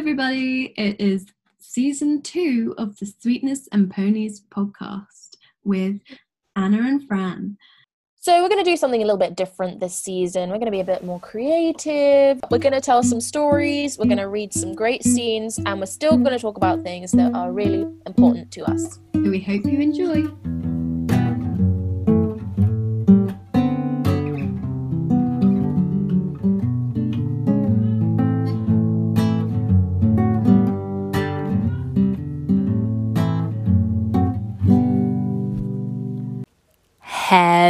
everybody. It is season two of the Sweetness and Ponies podcast with Ana and Fran. So, we're going to do something a little bit different this season. We're going to be a bit more creative. We're going to tell some stories. We're going to read some great scenes. And we're still going to talk about things that are really important to us. We hope you enjoy.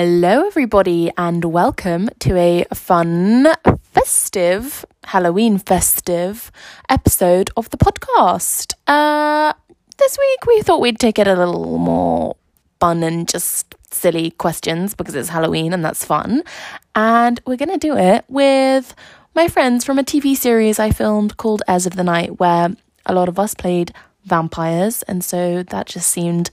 Hello, everybody, and welcome to a fun, festive, Halloween festive episode of the podcast. Uh, this week we thought we'd take it a little more fun and just silly questions because it's Halloween and that's fun. And we're going to do it with my friends from a TV series I filmed called Heirs of the Night, where a lot of us played vampires, and so that just seemed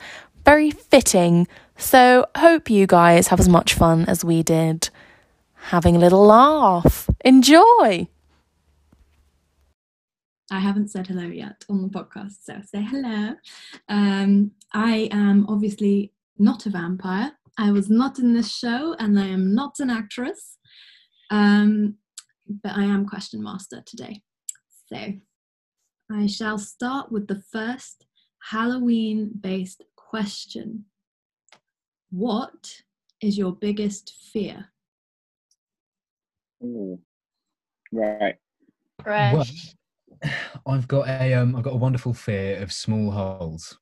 very fitting. So, hope you guys have as much fun as we did having a little laugh. Enjoy! I haven't said hello yet on the podcast, so say hello. Um, I am obviously not a vampire. I was not in this show, and I am not an actress. Um, but I am question master today. So I shall start with the first Halloween based question What is your biggest fear? Ooh. Right. Fresh. Well, I've got a um, I've got a wonderful fear of small holes.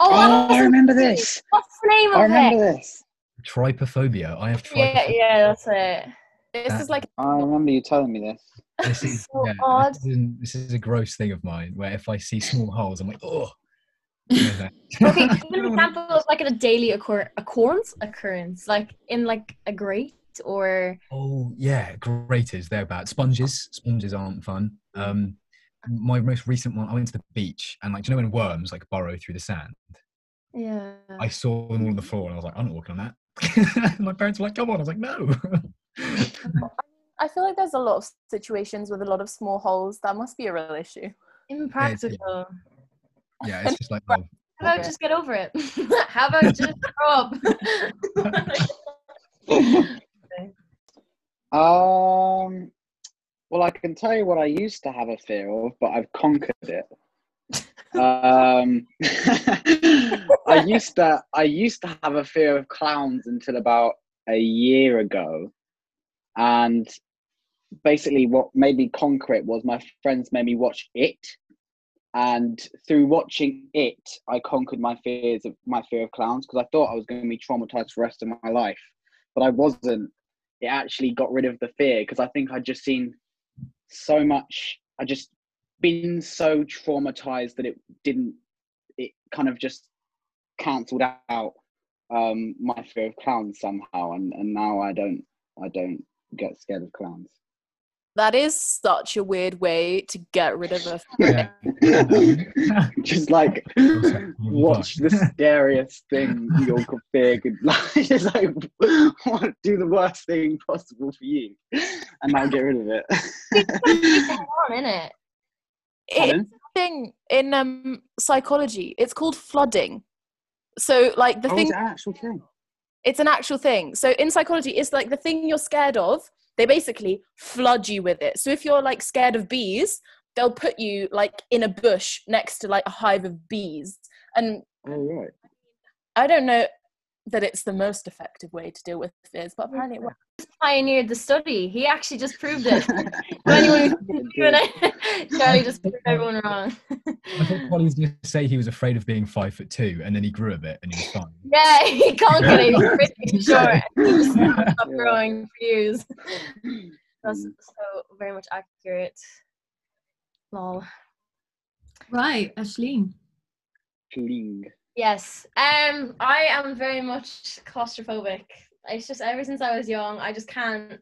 Oh, Oh, I remember this. What's the name I of remember it? this. Trypophobia. I have Yeah, trypophobia. yeah, that's it. This That- is like I remember you telling me this. This is, so yeah, odd. This, is, this is a gross thing of mine where if I see small holes, I'm like, oh. You know that. Okay, give an example of like a daily occur- occurrence, occurrence, like in like a grate or oh yeah, graters. They're bad. Sponges. Sponges aren't fun. Um, my most recent one, I went to the beach and like, do you know when worms like burrow through the sand? yeah. I saw them all on the floor and I was like, I'm not walking on that. my parents were like, come on. I was like, no. I feel like there's a lot of situations with a lot of small holes. That must be a real issue. Impractical. yeah, it's just like, oh, How about Okay. just get over it? How about just grow up? Um, well, I can tell you what I used to have a fear of, but I've conquered it. um, I used to I used to have a fear of clowns until about a year ago, and basically what made me conquer it was my friends made me watch it, and through watching it, I conquered my fears of my fear of clowns because I thought I was going to be traumatized for the rest of my life, but I wasn't it actually got rid of the fear because I think I'd just seen so much. I just been so traumatized that it didn't. It kind of just cancelled out um, my fear of clowns somehow, and and now I don't. I don't get scared of clowns. That is such a weird way to get rid of a yeah. just like watch the scariest thing your fear could like just like what, do the worst thing possible for you and now get rid of it on, innit? It's a thing in um psychology. It's called flooding. So like the oh, thing it's an actual thing it's an actual thing. So in psychology, it's like the thing you're scared of, they basically flood you with it. So if you're like scared of bees, they'll put you like in a bush next to like a hive of bees. And oh right I don't know that it's the most effective way to deal with fears, but apparently it works. Pioneered the study. He actually just proved it. For anyone who's doing it, Charlie just proved everyone wrong. I think Polly was going to say he was afraid of being five foot two, and then he grew a bit, and he was fine. yeah, he conquered it. He was pretty short. He just stopped growing for years. That's Mm. so very much accurate. Lol. Right, Aisling. Fling. Yes. Um, I am very much claustrophobic. It's just ever since I was young, I just can't.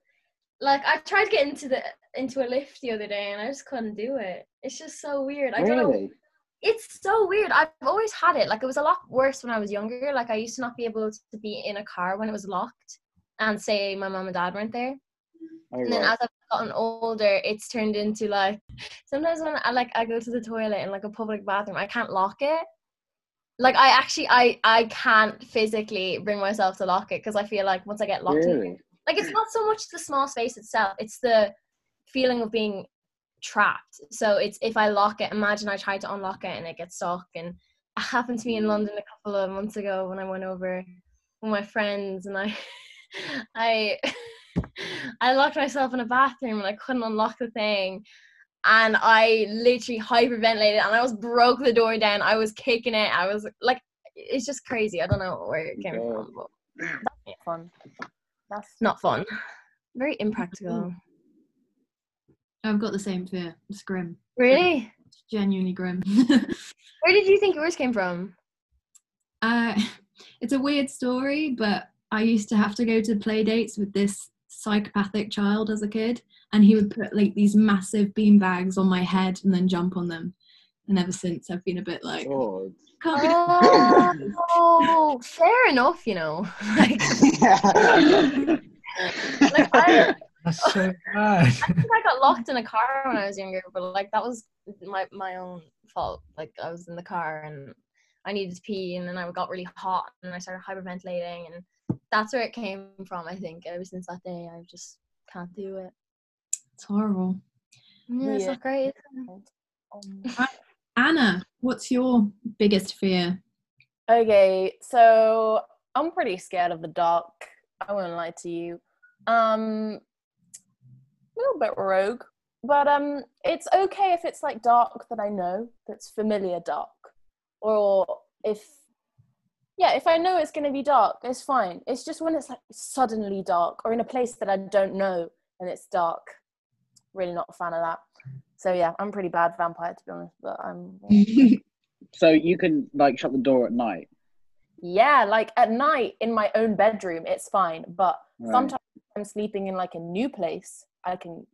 Like, I tried to get into the into a lift the other day, and I just couldn't do it. It's just so weird. I don't know. It's so weird. I've always had it. Like, it was a lot worse when I was younger. Like, I used to not be able to be in a car when it was locked, and say my mom and dad weren't there. Oh, and then right. as I've gotten older, it's turned into like sometimes when I like I go to the toilet in like a public bathroom, I can't lock it. Like I actually I I can't physically bring myself to lock it because I feel like once I get locked in, like it's not so much the small space itself, it's the feeling of being trapped. So it's if I lock it, imagine I try to unlock it and it gets stuck. And it happened to me in London a couple of months ago when I went over with my friends and I I I locked myself in a bathroom and I couldn't unlock the thing. And I literally hyperventilated and I was broke the door down. I was kicking it. I was like it's just crazy. I don't know where it came God. from, but Not fun. That's not fun. Very impractical. I've got the same fear. It's grim. Really? It's genuinely grim. Where did you think yours came from? uh, it's a weird story, but I used to have to go to play dates with this psychopathic child as a kid, and he would put like these massive bean bags on my head and then jump on them. And ever since, I've been a bit like, God. can't be Oh, fair enough, you know. Like, like I, That's so bad. I think I got locked in a car when I was younger, but like that was my my own fault. Like I was in the car and I needed to pee, and then I got really hot, and I started hyperventilating, and that's where it came from. I think ever since that day, I just can't do it. It's horrible. Yeah, it's Yeah. not great. Um, Ana, what's your biggest fear? Okay, so I'm pretty scared of the dark. I won't lie to you. Um, a little bit rogue, but um, it's okay if it's like dark that I know, that's familiar dark, or if yeah, if I know it's gonna be dark, it's fine. It's just when it's like suddenly dark or in a place that I don't know and it's dark. Really not a fan of that. So yeah, I'm pretty bad vampire to be honest, but I'm so you can like shut the door at night. Yeah, like at night in my own bedroom, it's fine. But Right. sometimes I'm sleeping in like a new place, I can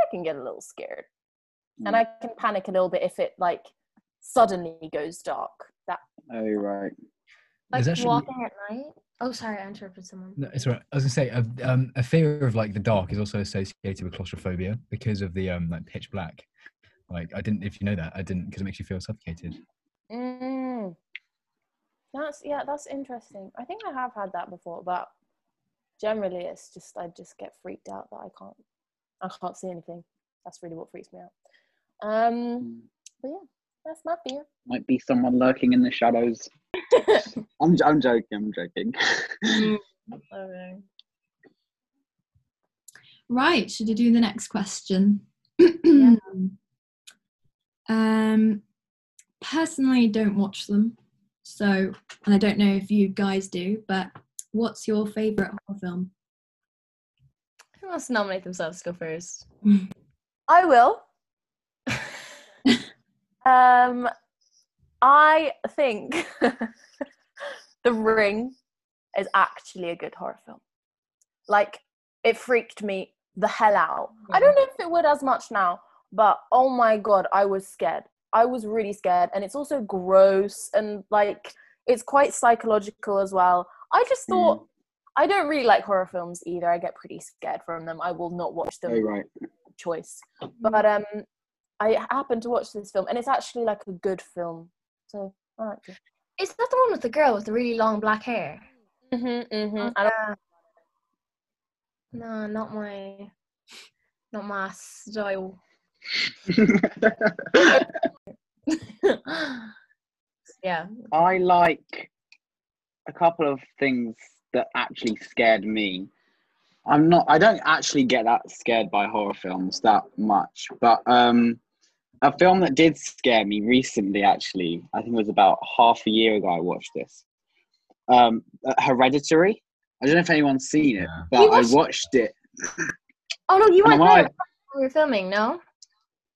I can get a little scared. And Mm. I can panic a little bit if it like suddenly goes dark. That Oh right. Like There's actually- walking at night. Oh, sorry, I interrupted someone. No, it's all right. I was gonna say a, um, a fear of like the dark is also associated with claustrophobia because of the um like pitch black. Like I didn't, if you know that, I didn't because it makes you feel suffocated. mm, that's yeah, that's interesting. I think I have had that before, but generally it's just I just get freaked out that I can't I can't see anything. That's really what freaks me out. Um but yeah, that's my fear. Might be someone lurking in the shadows. I'm j- I'm joking. I'm joking. Okay. Right, should I do the next question? um, personally, don't watch them. So, and I don't know if you guys do, but what's your favorite horror film? Who wants to nominate themselves to go first? I will. um, I think The Ring is actually a good horror film. Like, it freaked me the hell out. I don't know if it would as much now, but oh my god, I was scared. I was really scared, and it's also gross and like it's quite psychological as well. I just thought I don't really like horror films either. I get pretty scared from them. I will not watch them oh right. choice. But um, I happened to watch this film, and it's actually like a good film. So I like it. Is that the one with the girl with the really long black hair? Mm-hmm, mm-hmm. Yeah. No, not my, not my style. yeah. I like a couple of things that actually scared me. I'm not. I don't actually get that scared by horror films that much, but um, a film that did scare me recently, actually, I think it was about half a year ago. I watched this. Um, uh, Hereditary. I don't know if anyone's seen it, Yeah. but You I watched- watched it. Oh no, you And weren't when I- We were filming, no.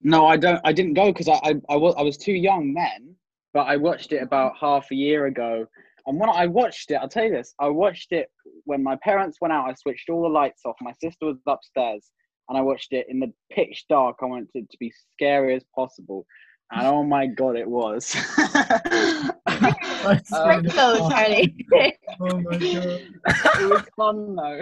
No, I don't. I didn't go because I, I I was I was too young then. But I watched it about half a year ago, and when I watched it, I'll tell you this: I watched it when my parents went out. I switched all the lights off. My sister was upstairs, and I watched it in the pitch dark. I wanted it to be scary as possible, And oh my god, it was. Um, go, Charlie. Oh my god. it was fun though.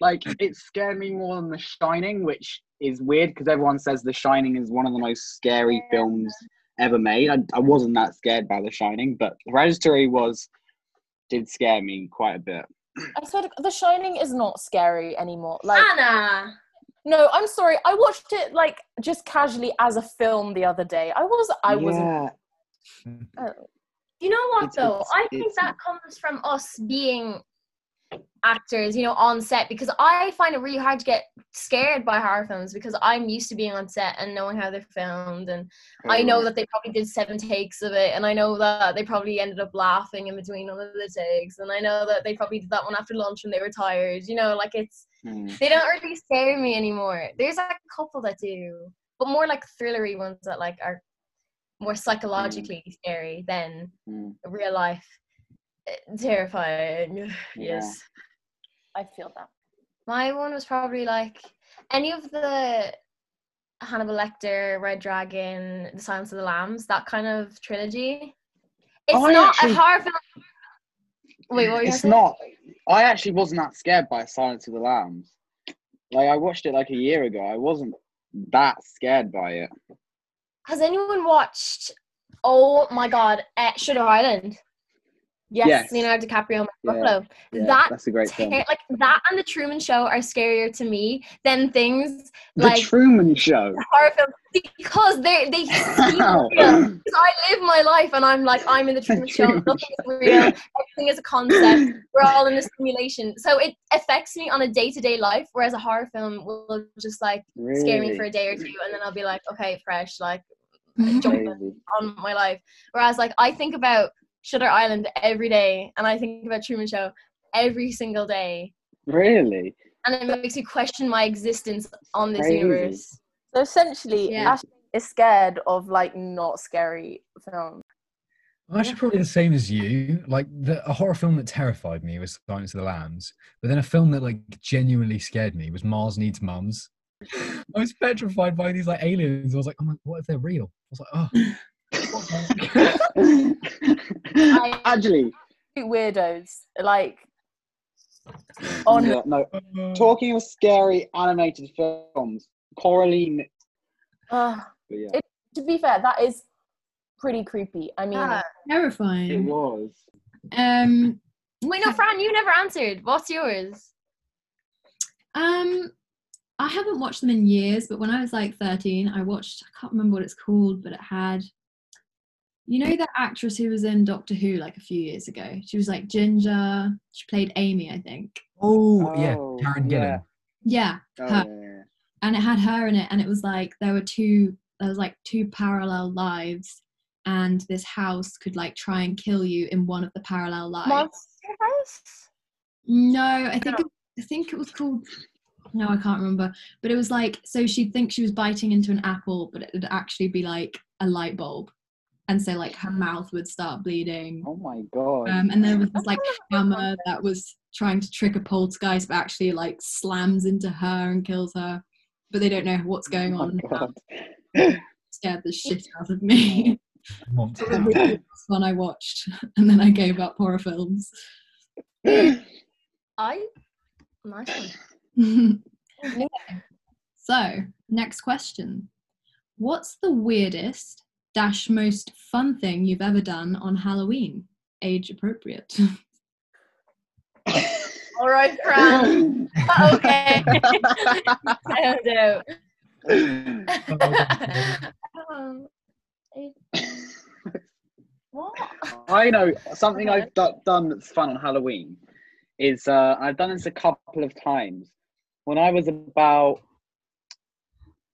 Like it scared me more than The Shining, which is weird because everyone says The Shining is one of the most scary films ever made. I, I wasn't that scared by The Shining, but Hereditary was did scare me quite a bit. I said The Shining is not scary anymore. Like, Ana. No, I'm sorry. I watched it like just casually as a film the other day. I was, I wasn't. Yeah. Oh. You know what It's- though? it's- I think that comes from us being actors, you know, on set because I find it really hard to get scared by horror films because I'm used to being on set and knowing how they're filmed and I know that they probably did seven takes of it and I know that they probably ended up laughing in between all of the takes and I know that they probably did that one after lunch when they were tired. You know, like it's Hmm. they don't really scare me anymore. There's like a couple that do, but more like thrillery ones that like are more psychologically scary than Hmm. real life uh, terrifying. Yes. I feel that. My one was probably like any of the Hannibal Lecter, Red Dragon, The Silence of the Lambs, that kind of trilogy. It's I not actually- a horror film. Wait, what were you It's gonna not. I actually wasn't that scared by Silence of the Lambs. Like I watched it like a year ago. I wasn't that scared by it. Has anyone watched? Oh my God, uh, Shutter Island. Yes. Yes. Leonardo DiCaprio, Yeah, Ruffalo. Yeah, that that's a great film. like that and the Truman Show are scarier to me than things The like Truman Show. horror films because they they Wow. Because I live my life and I'm like I'm in the Truman Show. Truman Nothing is real. Everything is a concept. We're all in a simulation. So it affects me on a day to day life. Whereas a horror film will just like scare me for a day or two, and then I'll be like, okay, fresh, like on my life. Whereas like I think about Shutter Island every day, and I think about Truman Show every single day, Really? and it makes me question my existence on this Crazy. universe. So essentially, Yeah. Ash is scared of like not scary films. I'm actually probably the same as you. Like the, a horror film that terrified me was Silence of the Lambs, but then a film that like genuinely scared me was Mars Needs Mums. I was petrified by these like aliens. I was like, oh my, what if they're real? I was like, oh. Actually, Weirdos like on yeah, no. Talking of scary animated films, Coraline. uh, Yeah, It- to be fair, that is pretty creepy. I mean, Ah. it was. Um, Wait, no, Fran, you never answered. What's yours? um, I haven't watched them in years, but when I was like 13, I watched, I can't remember what it's called, but it had, you know, that actress who was in Doctor Who like a few years ago? She was like Ginger. She played Amy, I think. Oh, yeah, Oh, Karen yeah. Gillan. Yeah. Oh, her. yeah. and it had her in it and it was like there were two there was like two parallel lives and this house could like try and kill you in one of the parallel lives Monster House. no i think it, i think it was called no i can't remember but it was like so she'd think she was biting into an apple but it would actually be like a light bulb and so like her mouth would start bleeding Oh my god. um, and there was this like hammer that was trying to trick a poltergeist but actually like slams into her and kills her but they don't know what's going Oh on my god. scared the shit out of me. Monster. The one I watched, and then I gave up horror films. I. Nice one. so, next question: What's the weirdest dash most fun thing you've ever done on Halloween? Age appropriate. All right, Fran. okay. I don't know. Um, it- what? I know something I've do- done that's fun on Halloween is uh, I've done this a couple of times. When I was about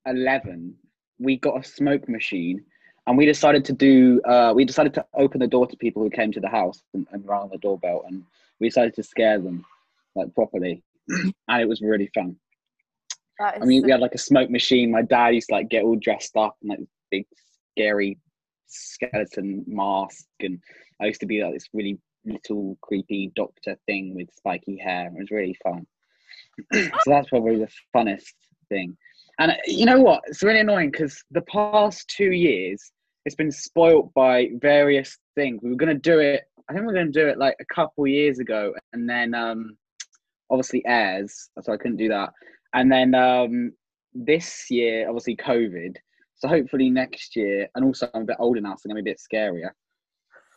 eleven, we got a smoke machine, and we decided to do. Uh, we decided to open the door to people who came to the house and, and rang the doorbell, and we decided to scare them like properly, and it was really fun. I mean, we had like a smoke machine. My dad used to like get all dressed up in like big scary skeleton mask, and I used to be like this really little creepy doctor thing with spiky hair. It was really fun. so that's probably the funnest thing. And uh, you know what? It's really annoying because the past two years, it's been spoilt by various things. We were gonna do it. I think we are gonna do it like a couple years ago, and then um, obviously Heirs, so I couldn't do that. And then um, this year, obviously COVID. So hopefully next year, and also I'm a bit older now, so I'm gonna be a bit scarier.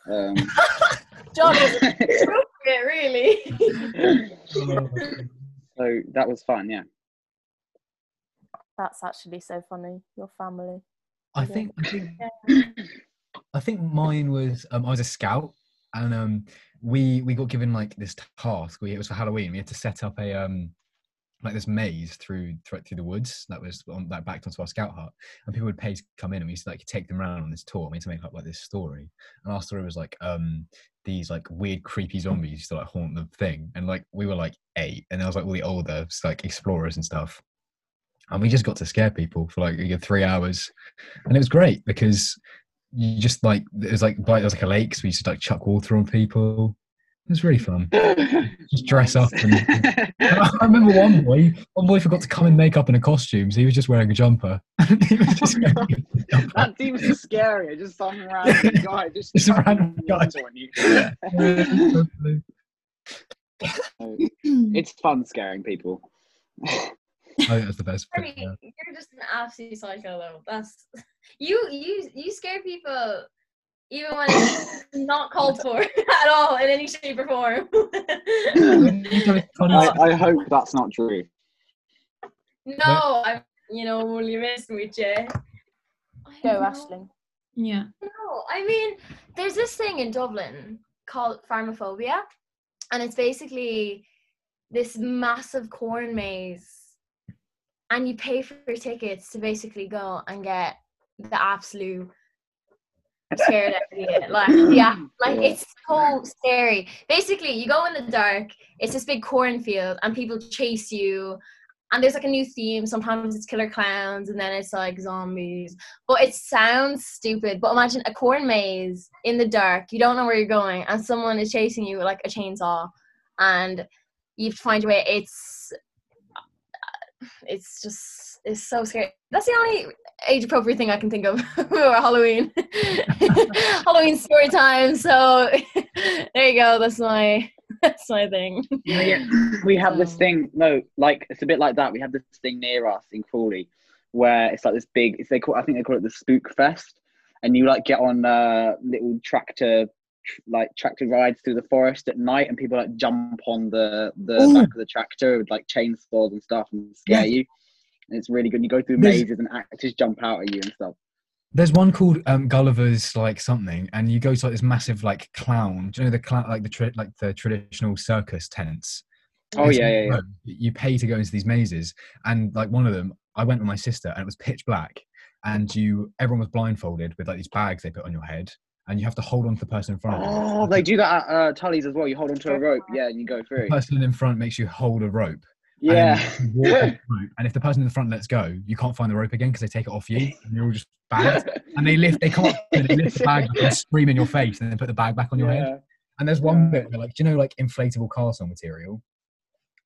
Um, John is appropriate, really. so that was fun, yeah. That's actually so funny. Your family. I think I think I think mine was um, I was a scout and um we we got given like this task. We it was for Halloween. We had to set up a um like this maze through through, through the woods that was on that backed onto our scout hut, and people would pay to come in, and we used to like take them around on this tour. We had to make up like this story, and our story was like um these like weird creepy zombies used to like haunt the thing, and like we were like eight, and there was like all the older like explorers and stuff, and we just got to scare people for like three hours, and it was great because you just like it was like there was like a lake, so we used to like chuck water on people. It was really fun. Just dress up and I remember one boy, one boy forgot to come in makeup and a costume, so he was just wearing a jumper. Was oh, just wearing a jumper. That's even scarier. Just some random guy just, Just random guy. It's fun scaring people. Oh, I think that's the best. I bit, mean, yeah. you're just an absolute psycho, though. That's you. You you scare people even when it's not called for at all in any shape or form. You got a funny- I, I hope that's not true. no, I'm. You know, I'm only messing with you. I Go, know. Aisling. Yeah. No, I mean, there's this thing in Dublin called Farmaphobia, and it's basically this massive corn maze, and you pay for your tickets to basically go and get the absolute scared out of you. Like, yeah, like it's so scary. Basically, you go in the dark. It's this big cornfield, and people chase you. And there's like a new theme. Sometimes it's killer clowns, and then it's like zombies. But it sounds stupid. But imagine a corn maze in the dark. You don't know where you're going, and someone is chasing you with like a chainsaw, and you have to find your way. It's it's just it's so scary. That's the only age appropriate thing I can think of for Halloween. Halloween story time. So there you go. That's my that's my thing. Yeah. We have this Um, thing. No, like it's a bit like that. We have this thing near us in Crawley, where it's like this big. It's they call. I think they call it the Spook Fest, and you like get on uh, little tractor, like tractor rides through the forest at night, and people like jump on the the Ooh. back of the tractor with like chainsaws and stuff and scare Yeah. you. And it's really good. You go through There's- mazes and actors jump out at you and stuff. There's one called um, Gulliver's like something, and you go to like this massive like clown. Do you know the clown like the tra- like the traditional circus tents? Oh yeah, yeah, yeah. You pay to go into these mazes, and like one of them, I went with my sister, and it was pitch black, and you everyone was blindfolded with like these bags they put on your head, and you have to hold on to the person in front of you. Oh, they do that at uh, Tulleys as well. You hold onto a rope, yeah, and you go The through. person in front makes you hold a rope. Yeah. And, then you walk on the rope, and if the person in the front lets go, you can't find the rope again because they take it off you, and you're all just bagged. and they lift, they can't, they lift the bag and scream in your face, and then put the bag back on your head. And there's one Yeah. bit like, do you know, like inflatable castle material?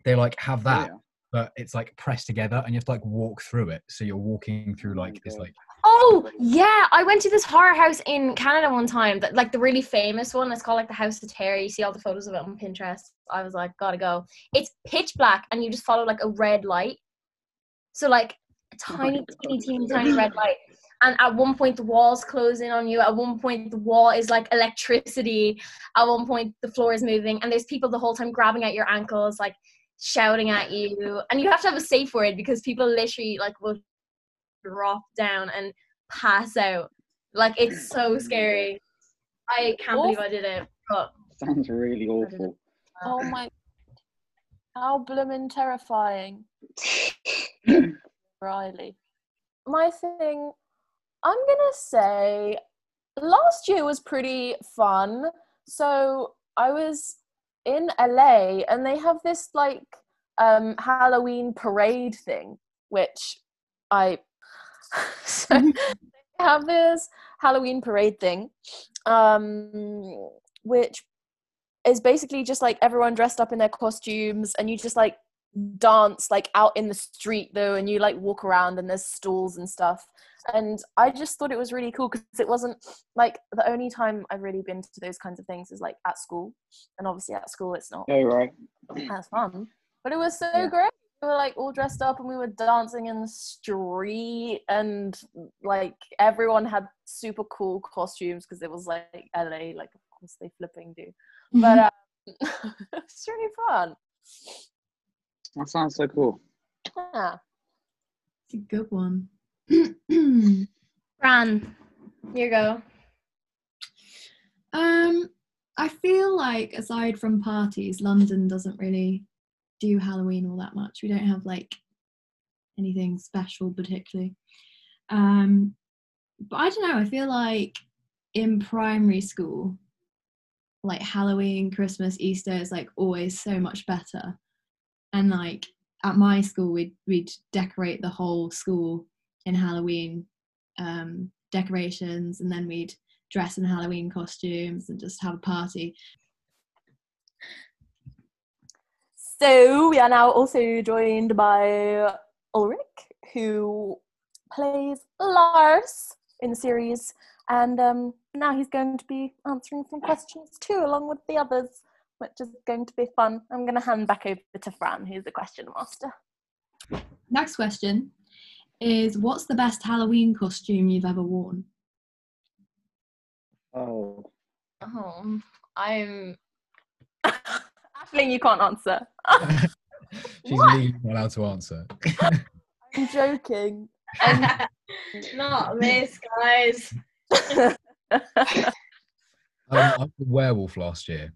They like have that, Yeah. but it's like pressed together, and you have to like walk through it. So you're walking through Oh my like this, like Oh yeah, I went to this horror house in Canada one time. That like the really famous one. It's called like the House of Terror. You see all the photos of it on Pinterest. I was like, gotta go. It's pitch black, and you just follow like a red light. So like a Oh tiny, teeny, teeny, tiny red light. And at one point, the walls close in on you. At one point, the wall is like electricity. At one point, the floor is moving, and there's people the whole time grabbing at your ankles, like shouting at you. And you have to have a safe word because people literally like will drop down and pass out. Like it's so scary. I can't believe I did it. But Sounds really awful. Oh my. How bloomin' terrifying. Riley. My thing, I'm gonna say last year was pretty fun. So I was in LA and they have this like um, Halloween parade thing, which I so they have this Halloween parade thing, um, which is basically just like everyone dressed up in their costumes and you just like dance like out in the street though and you like walk around and there's stalls and stuff and I just thought it was really cool because it wasn't like the only time I've really been to those kinds of things is like at school, and obviously at school it's not Oh right. as fun, but it was so Yeah. great. We were like all dressed up and we were dancing in the street, and like everyone had super cool costumes because it was like LA, like of course they flipping do, but um, it's really fun. That sounds so cool. Yeah. It's a good one. Fran, you go. um, I feel like aside from parties, London doesn't really do Halloween all that much. We don't have like anything special particularly. Um, but I don't know. I feel like in primary school, like Halloween, Christmas, Easter is like always so much better. And like at my school, we'd we'd decorate the whole school in Halloween um, decorations, and then we'd dress in Halloween costumes and just have a party. So we are now also joined by Ulrik, who plays Lars in the series, and um, now he's going to be answering some questions too, along with the others, which is going to be fun. I'm going to hand back over to Fran, who's the question master. Next question is What's the best Halloween costume you've ever worn? Oh. Oh, I'm. Aisling, you can't answer. She's What? legally not allowed to answer. I'm joking. Not this, guys. Um, I was a werewolf last year.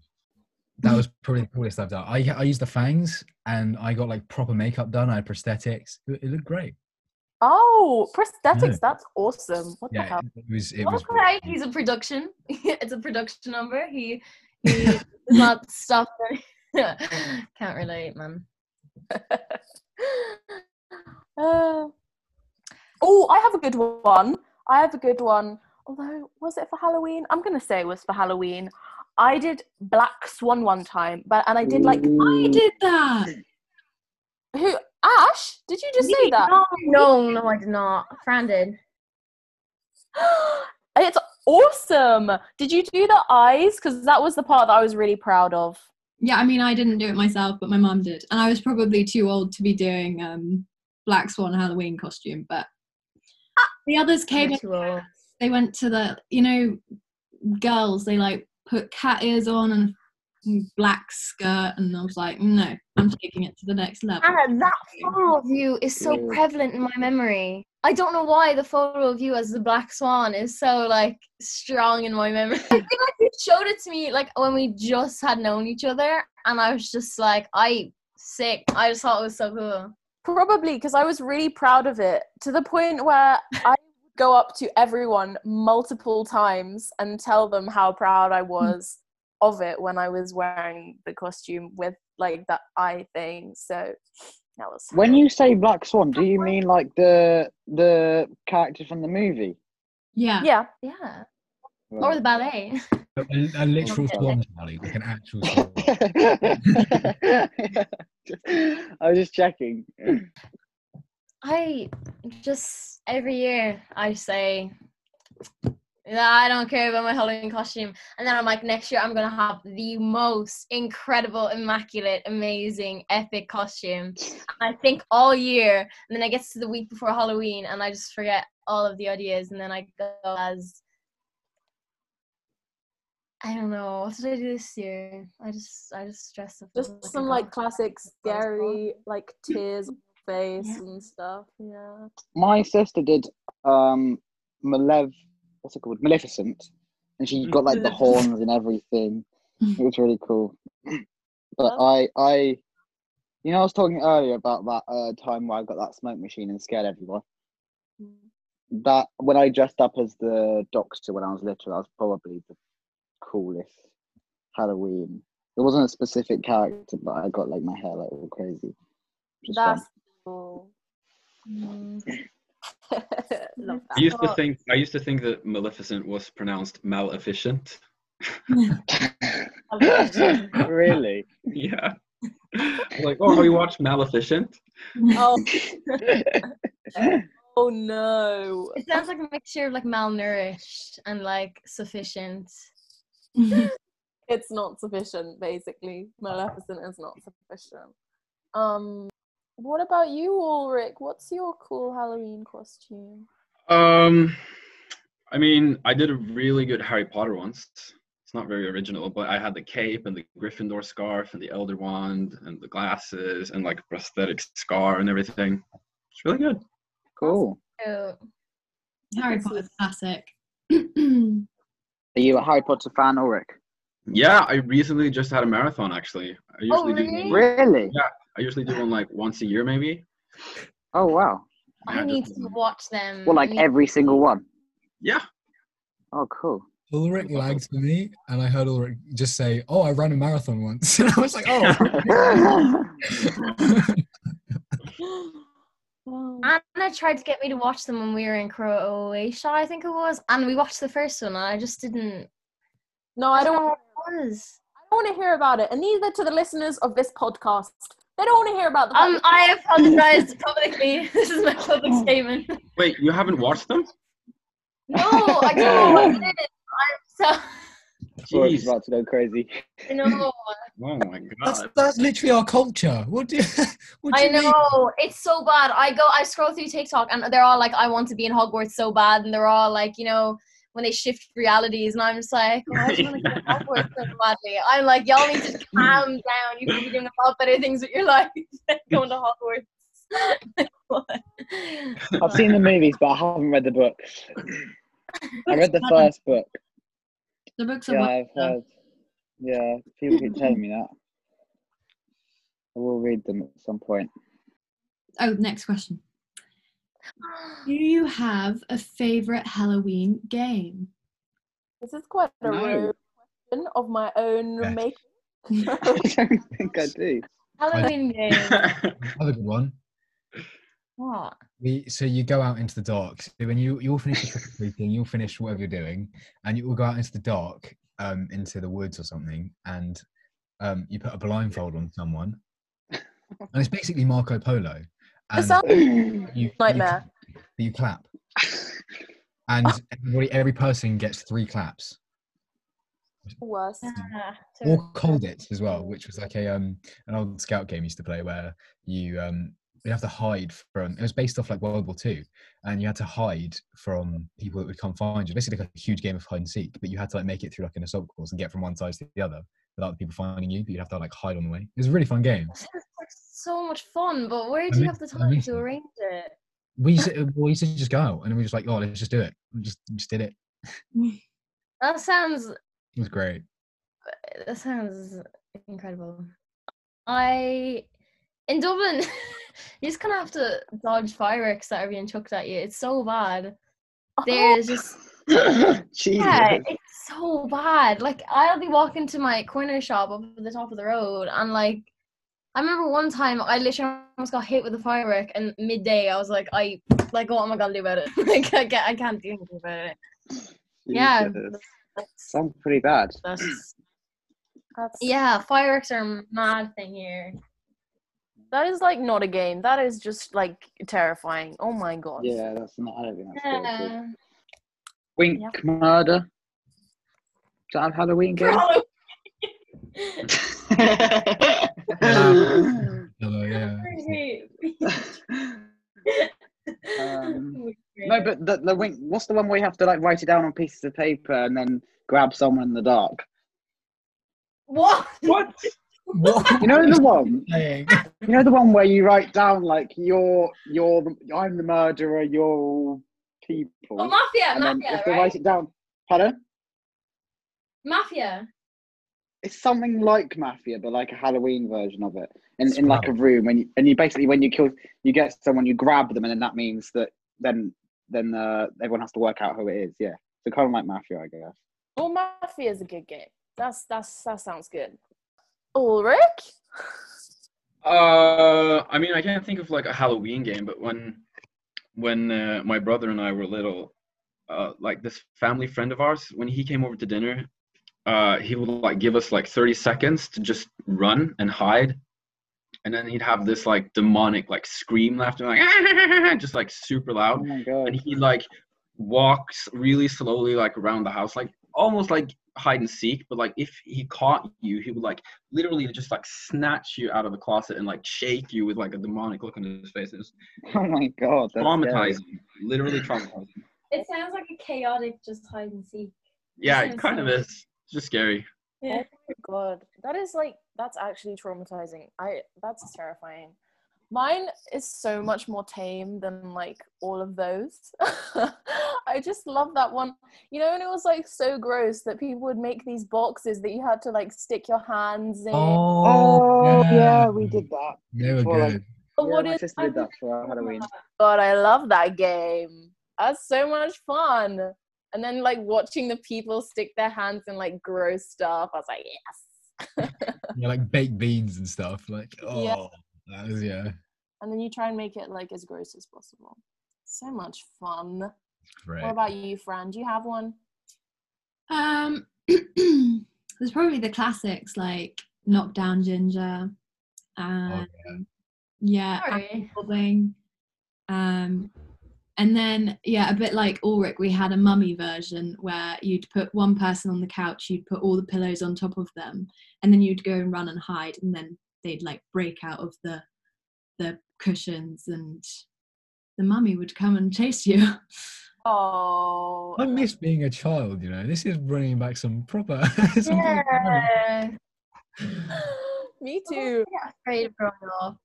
That was probably the coolest I've done. I I used the fangs and I got like proper makeup done. I had prosthetics. It, it looked great. oh, prosthetics, Yeah. that's awesome. What the hell? it, it was. It was. Okay, he's a production. it's a production number. He he does not stop. Can't relate, man. Uh, oh, I have a good one. I have a good one. Although, was it for Halloween? I'm gonna say it was for Halloween. I did Black Swan one time, but and I did like I did that. who? Ash? Did you just say that? No, no, no, I did not. Fran did. it's awesome. Did you do the eyes? Because that was the part that I was really proud of. Yeah, I mean, I didn't do it myself, but my mum did. And I was probably too old to be doing um, Black Swan Halloween costume, but the others came in they went to the you know girls they like put cat ears on and black skirt and i was like no i'm taking it to the next level Ana, that photo of you is so prevalent in my memory. I don't know why the photo of you as the black swan is so like strong in my memory. I feel like you showed it to me like when we just had known each other, and I was just like, I sick. I just thought it was so cool. Probably because I was really proud of it to the point where I go up to everyone multiple times and tell them how proud I hmm. was of it when I was wearing the costume with like that eye thing. So that was When you say Black Swan, do you mean like the the character from the movie? yeah yeah. Yeah, or the ballet. A, a literal swan, Charlie, like an actual swan. I was just checking. I just every year I say, "Nah, I don't care about my Halloween costume, and then I'm like, next year I'm gonna have the most incredible, immaculate, amazing, epic costume. And I think all year, and then I gets to the week before Halloween, and I just forget all of the ideas, and then I go as. I don't know. What did I do this year? I just I just dressed up. Just a some like goth. classic scary like tears on your face Yeah. and stuff. Yeah. My sister did um Malev what's it called? Maleficent. And she got like the horns and everything. It was really cool. But I I you know I was talking earlier about that uh, time where I got that smoke machine and scared everyone. That when I dressed up as the doctor when I was little, that was probably the coolest Halloween. It wasn't a specific character, but I got like my hair like all crazy. was fun. That's cool. Mm. Love I used to think I used to think that Maleficent was pronounced Maleficent. really? Yeah. like, oh, have you watched Maleficent? Oh, Oh no. It sounds like a mixture of like malnourished and like sufficient. It's not sufficient, basically. Maleficent is not sufficient. Um, what about you, Ulrik? What's your cool Halloween costume? Um, I mean, I did a really good Harry Potter once. It's not very original, but I had the cape and the Gryffindor scarf and the Elder Wand and the glasses and like a prosthetic scar and everything. It's really good. Cool. So, Harry Potter's classic. Are you a Harry Potter fan, Ulrik? Yeah, I recently just had a marathon actually. I usually Oh, do really? one, Really? I usually do one like once a year maybe. Oh wow. I Yeah, need just- to watch them. Well, like every single one. Yeah. Oh, cool. Ulrik lagged for me, and I heard Ulrik just say, "Oh, I ran a marathon once," and I was like, "Oh." Ana tried to get me to watch them when we were in Croatia, I think it was, and we watched the first one, and I just didn't. No, I don't. know what it was. I don't want to hear about it, and neither to the listeners of this podcast. They don't want to hear about the. Um, that- I apologize publicly. This is my public statement. Wait, you haven't watched them? No, I don't know what it is. I'm so. Ulrik's Jeez. about to go crazy. I know. Oh my god. that's literally our culture. What do you? What do I you mean? know. It's so bad. I go, I scroll through TikTok and they're all like, I want to be in Hogwarts so bad. And they're all like, you know, when they shift realities. And I'm just like, oh, I just want to go to Hogwarts so badly. I'm like, y'all need to calm down. You could be doing a lot better things with your life than going to Hogwarts. What? I've seen the movies, but I haven't read the books. I read the first book. The books are Yeah, I've heard. Yeah, people keep telling me that. I will read them at some point. Oh, next question. Do you have a favorite Halloween game? this is quite a No. rude question of my own Yeah. making. I don't think I do. Halloween game. Another good one. What? We, so you go out into the dark. So when you you'll finish your trick or treating, you'll finish whatever you're doing, and you will go out into the dark, um, into the woods or something, and um, you put a blindfold on someone, and it's basically Marco Polo. This And sounds you, you nightmare. clap- You clap, and everybody, every person gets three claps. worse. Ah, or cold it as well which was like a um an old scout game used to play where you um you have to hide from it was based off like world war two and you had to hide from people that would come find you basically like a huge game of hide and seek but you had to like make it through like an assault course and get from one side to the other without the people finding you but you'd have to like hide on the way it was a really fun game Sounds like so much fun, but where do you have the time amazing. to arrange it? we used to, uh, we used to just go and we were just like oh let's just do it we just just did it That sounds it was great that sounds incredible. I in Dublin, you just kind of have to dodge fireworks that are being chucked at you. It's so bad. There's just Jesus. yeah, it's so bad. Like I'll be walking to my corner shop up at the top of the road, and like I remember one time I literally almost got hit with a firework, and midday I was like, I like what am I gonna do about it? like I can't, I can't do anything about it. Yeah, Jesus. That's, Sounds pretty bad. that's That's, yeah, fireworks are a mad thing here. that is like not a game. That is just like terrifying. Oh my god. Yeah, that's not. I don't think that's very. Yeah. Wink Yep. murder. Is that a Halloween game? Hello, yeah um, no, but the, the wink. What's the one where you have to like write it down on pieces of paper and then grab someone in the dark? what? What? what You know the one. You know the one where you write down like you're you're the, I'm the murderer. You're all people. Oh, mafia, and then you mafia, have to right? write it down. Pardon? Mafia. It's something like Mafia, but like a Halloween version of it. In, in like a room, when you, and you basically when you kill, you get someone, you grab them, and then that means that then then uh, everyone has to work out who it is. Yeah, so kind of like Mafia, I guess. Well, Mafia is a good game. That's that's that sounds good. Ulrik? Uh, I mean, I can't think of like a Halloween game, but when when uh, my brother and I were little, uh, like this family friend of ours, when he came over to dinner, uh, he would like give us like 30 seconds to just run and hide. and then he'd have this like demonic like scream laughter, like just like super Oh loud, my god. and he like walks really slowly like around the house, like almost like hide and seek, but like if he caught you, he would like literally just like snatch you out of the closet and like shake you with like a demonic look on his face. It's Oh my god. That's scary. literally traumatizing. It sounds like a chaotic just hide and seek. Yeah, sounds it kind of is. It's just scary. Yeah. Oh God, that is like that's actually traumatizing. I that's terrifying. Mine is so much more tame than like all of those. I just love that one. You know, and it was like so gross that people would make these boxes that you had to like stick your hands in. Oh, oh yeah, we did that. They were For, like, good. But Yeah, what my is- sister did that for Halloween. God, I love that game. That's so much fun. And then like watching the people stick their hands in like gross stuff. I was like, yes. Yeah, like baked beans and stuff. Like, oh, Yeah. that was yeah, and then you try and make it like as gross as possible. So much fun. great. What about you, Fran? Do you have one? Um, there's probably the classics like Knockdown Ginger, Oh, and yeah. yeah, Sorry. Building. Um, and then yeah, a bit like Ulrik, we had a mummy version where you'd put one person on the couch, you'd put all the pillows on top of them, and then you'd go and run and hide, and then they'd like break out of the the cushions, and the mummy would come and chase you. Oh, I miss being a child. You know, this is bringing back some proper. some proper memories. Yeah. me oh, too. I get afraid of growing up.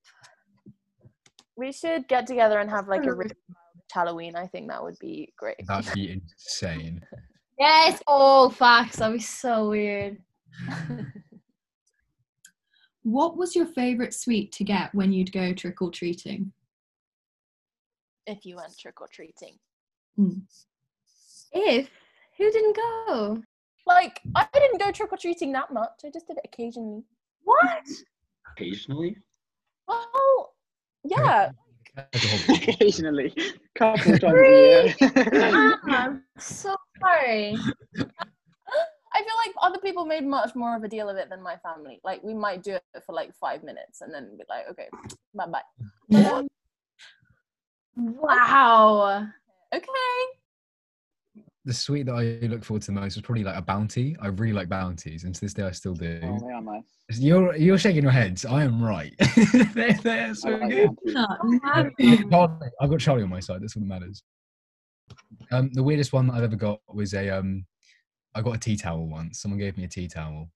We should get together and have like a really childish Halloween. I think that would be great. That'd be insane. Yes, all facts. That'd be so weird. what was your favorite sweet to get when you'd go trick or treating? if you went trick or treating. Hmm. If who didn't go? Like, I didn't go trick or treating that much. I just did it occasionally. What? Occasionally. Well, yeah. Occasionally, couple times a year. Ah, I'm so sorry. I feel like other people made much more of a deal of it than my family. Like, we might do it for like five minutes and then be like, okay, bye bye. Wow. okay. The sweet that I look forward to the most was probably like a bounty. I really like bounties, and to this day I still do. oh, they are nice. You're you're shaking your heads. I am right. they're, they're I so like good. bounties. No, I've got Charlie- I've got Charlie on my side. That's what matters. Um, the weirdest one that I've ever got was a um, I got a tea towel once. Someone gave me a tea towel.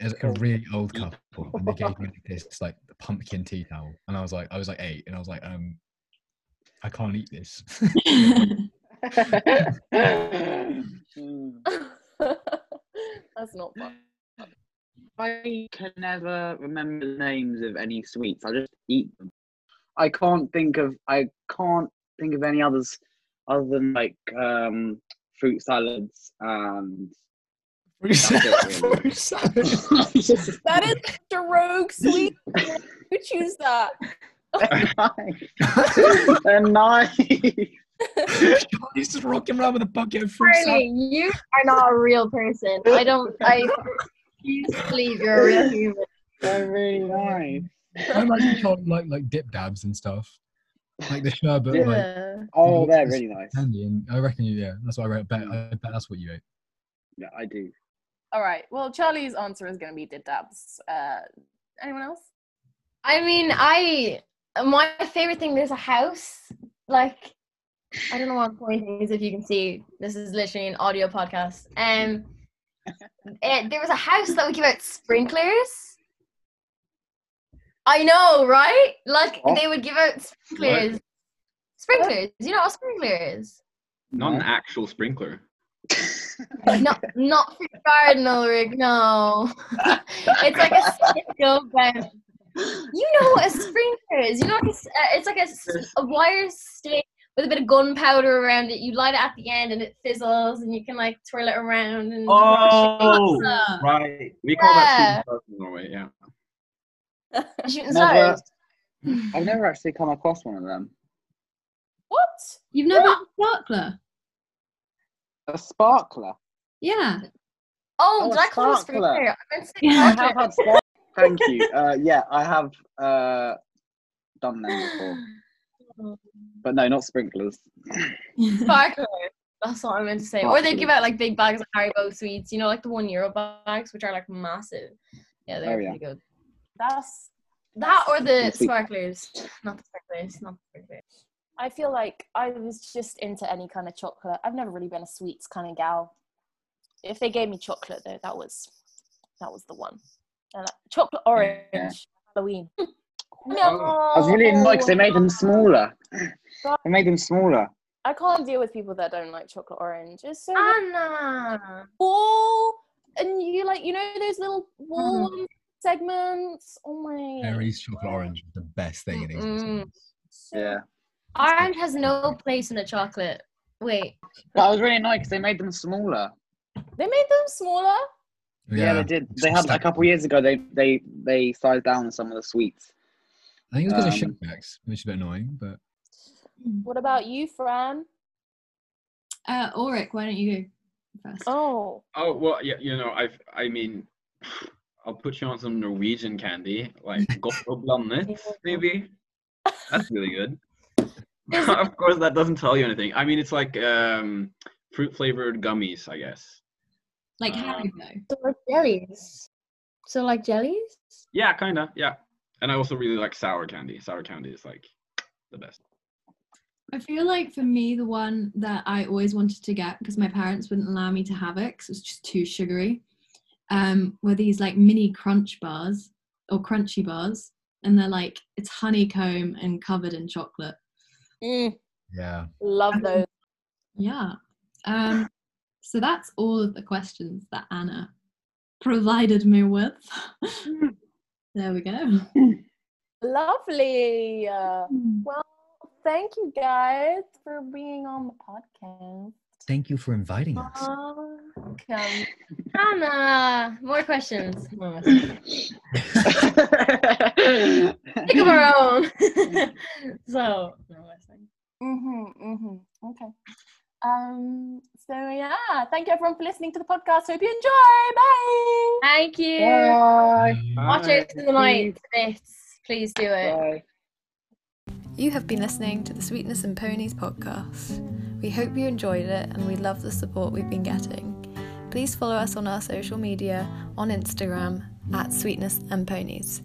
It was like a really old couple, and they gave me this like pumpkin tea towel, and I was like, I was like eight, and I was like, um, I can't eat this. That's not fun. I can never remember the names of any sweets. I just eat them. I can't think of I can't think of any others other than like um, fruit salads and Fruit That's it, really. fruit salad. That is the rogue sweet. Who choose that? They're nice. Charlie's just rocking around with a bucket of fruit salad. Charlie, you are not a real person. I don't. I refuse to believe you're a real human. They're really nice. I imagine Charlie like like dip dabs and stuff, like the sherbet, like Yeah. Oh, they're really nice. candy. And I reckon you, yeah, that's what I read. Bet, I bet that's what you ate. Yeah, I do. All right. Well, Charlie's answer is going to be dip dabs. Uh, anyone else? I mean, I my favorite thing. There's a house like I don't know what I'm pointing is if you can see. This is literally an audio podcast. Um, eh, there was a house that would give out sprinklers. I know, right? Like Oh. they would give out sprinklers. Sprinklers. You know what a sprinkler is? Not an actual sprinkler. not not for your garden, Ulrik. No, it's like a stick of um, You know what a sprinkler is? You know, like a s- uh, it's like a, a wire stick with a bit of gunpowder around it. You light it at the end, and it fizzles, and you can like twirl it around and. Oh, right. We call that Yeah. shooting stars in Norway. Yeah. Shooting Never- stars. I've never actually come across one of them. What? You've never had a sparkler? A sparkler. Yeah. Oh, Oh, did a I call it sparkler. sprinkler? I meant to say Yeah. I sparkler. have had sparklers Thank you. Uh, yeah, I have uh, done them before, but no, not sprinklers. Sparklers. That's what I meant to say. Or they give out like big bags of Haribo sweets, you know, like the one euro bags, which are like massive. Yeah, they're Oh, yeah. pretty good. That's That or the Sweet. sparklers. Not the sparklers, not the sparklers. I feel like I was just into any kind of chocolate. I've never really been a sweets kind of gal. If they gave me chocolate though, that was that was the one. And, like, chocolate orange Yeah. Halloween. No. I was really annoyed because they made them smaller. They made them smaller. I can't deal with people that don't like chocolate orange. It's so Anna. wall, and you like you know those little wall Mm. segments. Oh my! Terry's chocolate orange is the best thing in Mm-mm. So- Yeah. Orange has no place in a chocolate. Wait. But I was really annoyed because they made them smaller. They made them smaller. Yeah, they did. They had a couple years ago. They they they sized down some of the sweets. I think it's because of um, sugar tax, which is a bit annoying, but What about you, Fran? Uh, Ulrik, why don't you go first? Oh, Oh well, yeah, you know, I've, I mean, I'll put you on some Norwegian candy, like Godt & Blandet, maybe. That's really good. of course, that doesn't tell you anything. I mean, it's like um, fruit flavored gummies, I guess. Like Uh, Haribo. So like jellies. So like jellies? Yeah, kinda. Yeah, and I also really like sour candy. Sour candy is like the best. I feel like for me, the one that I always wanted to get because my parents wouldn't allow me to have it because it was just too sugary, um, were these like mini crunch bars or crunchy bars. And they're like, it's honeycomb and covered in chocolate. mm, yeah. love those. Yeah. Um, so that's all of the questions that Ana provided me with. There we go. Lovely. Uh, well, thank you guys for being on the podcast. Thank you for inviting us. Welcome. Ana. More questions. No, yeah, Think of our own. so no, that's fine. Mm-hmm, mm-hmm. Okay. Um, so yeah, thank you everyone for listening to the podcast. Hope you enjoy. Bye. Thank you. Bye. Watch out in the night. Please do it. Bye. You have been listening to the Sweetness and Ponies podcast. We hope you enjoyed it and we love the support we've been getting. Please follow us on our social media on Instagram at Sweetness and Ponies.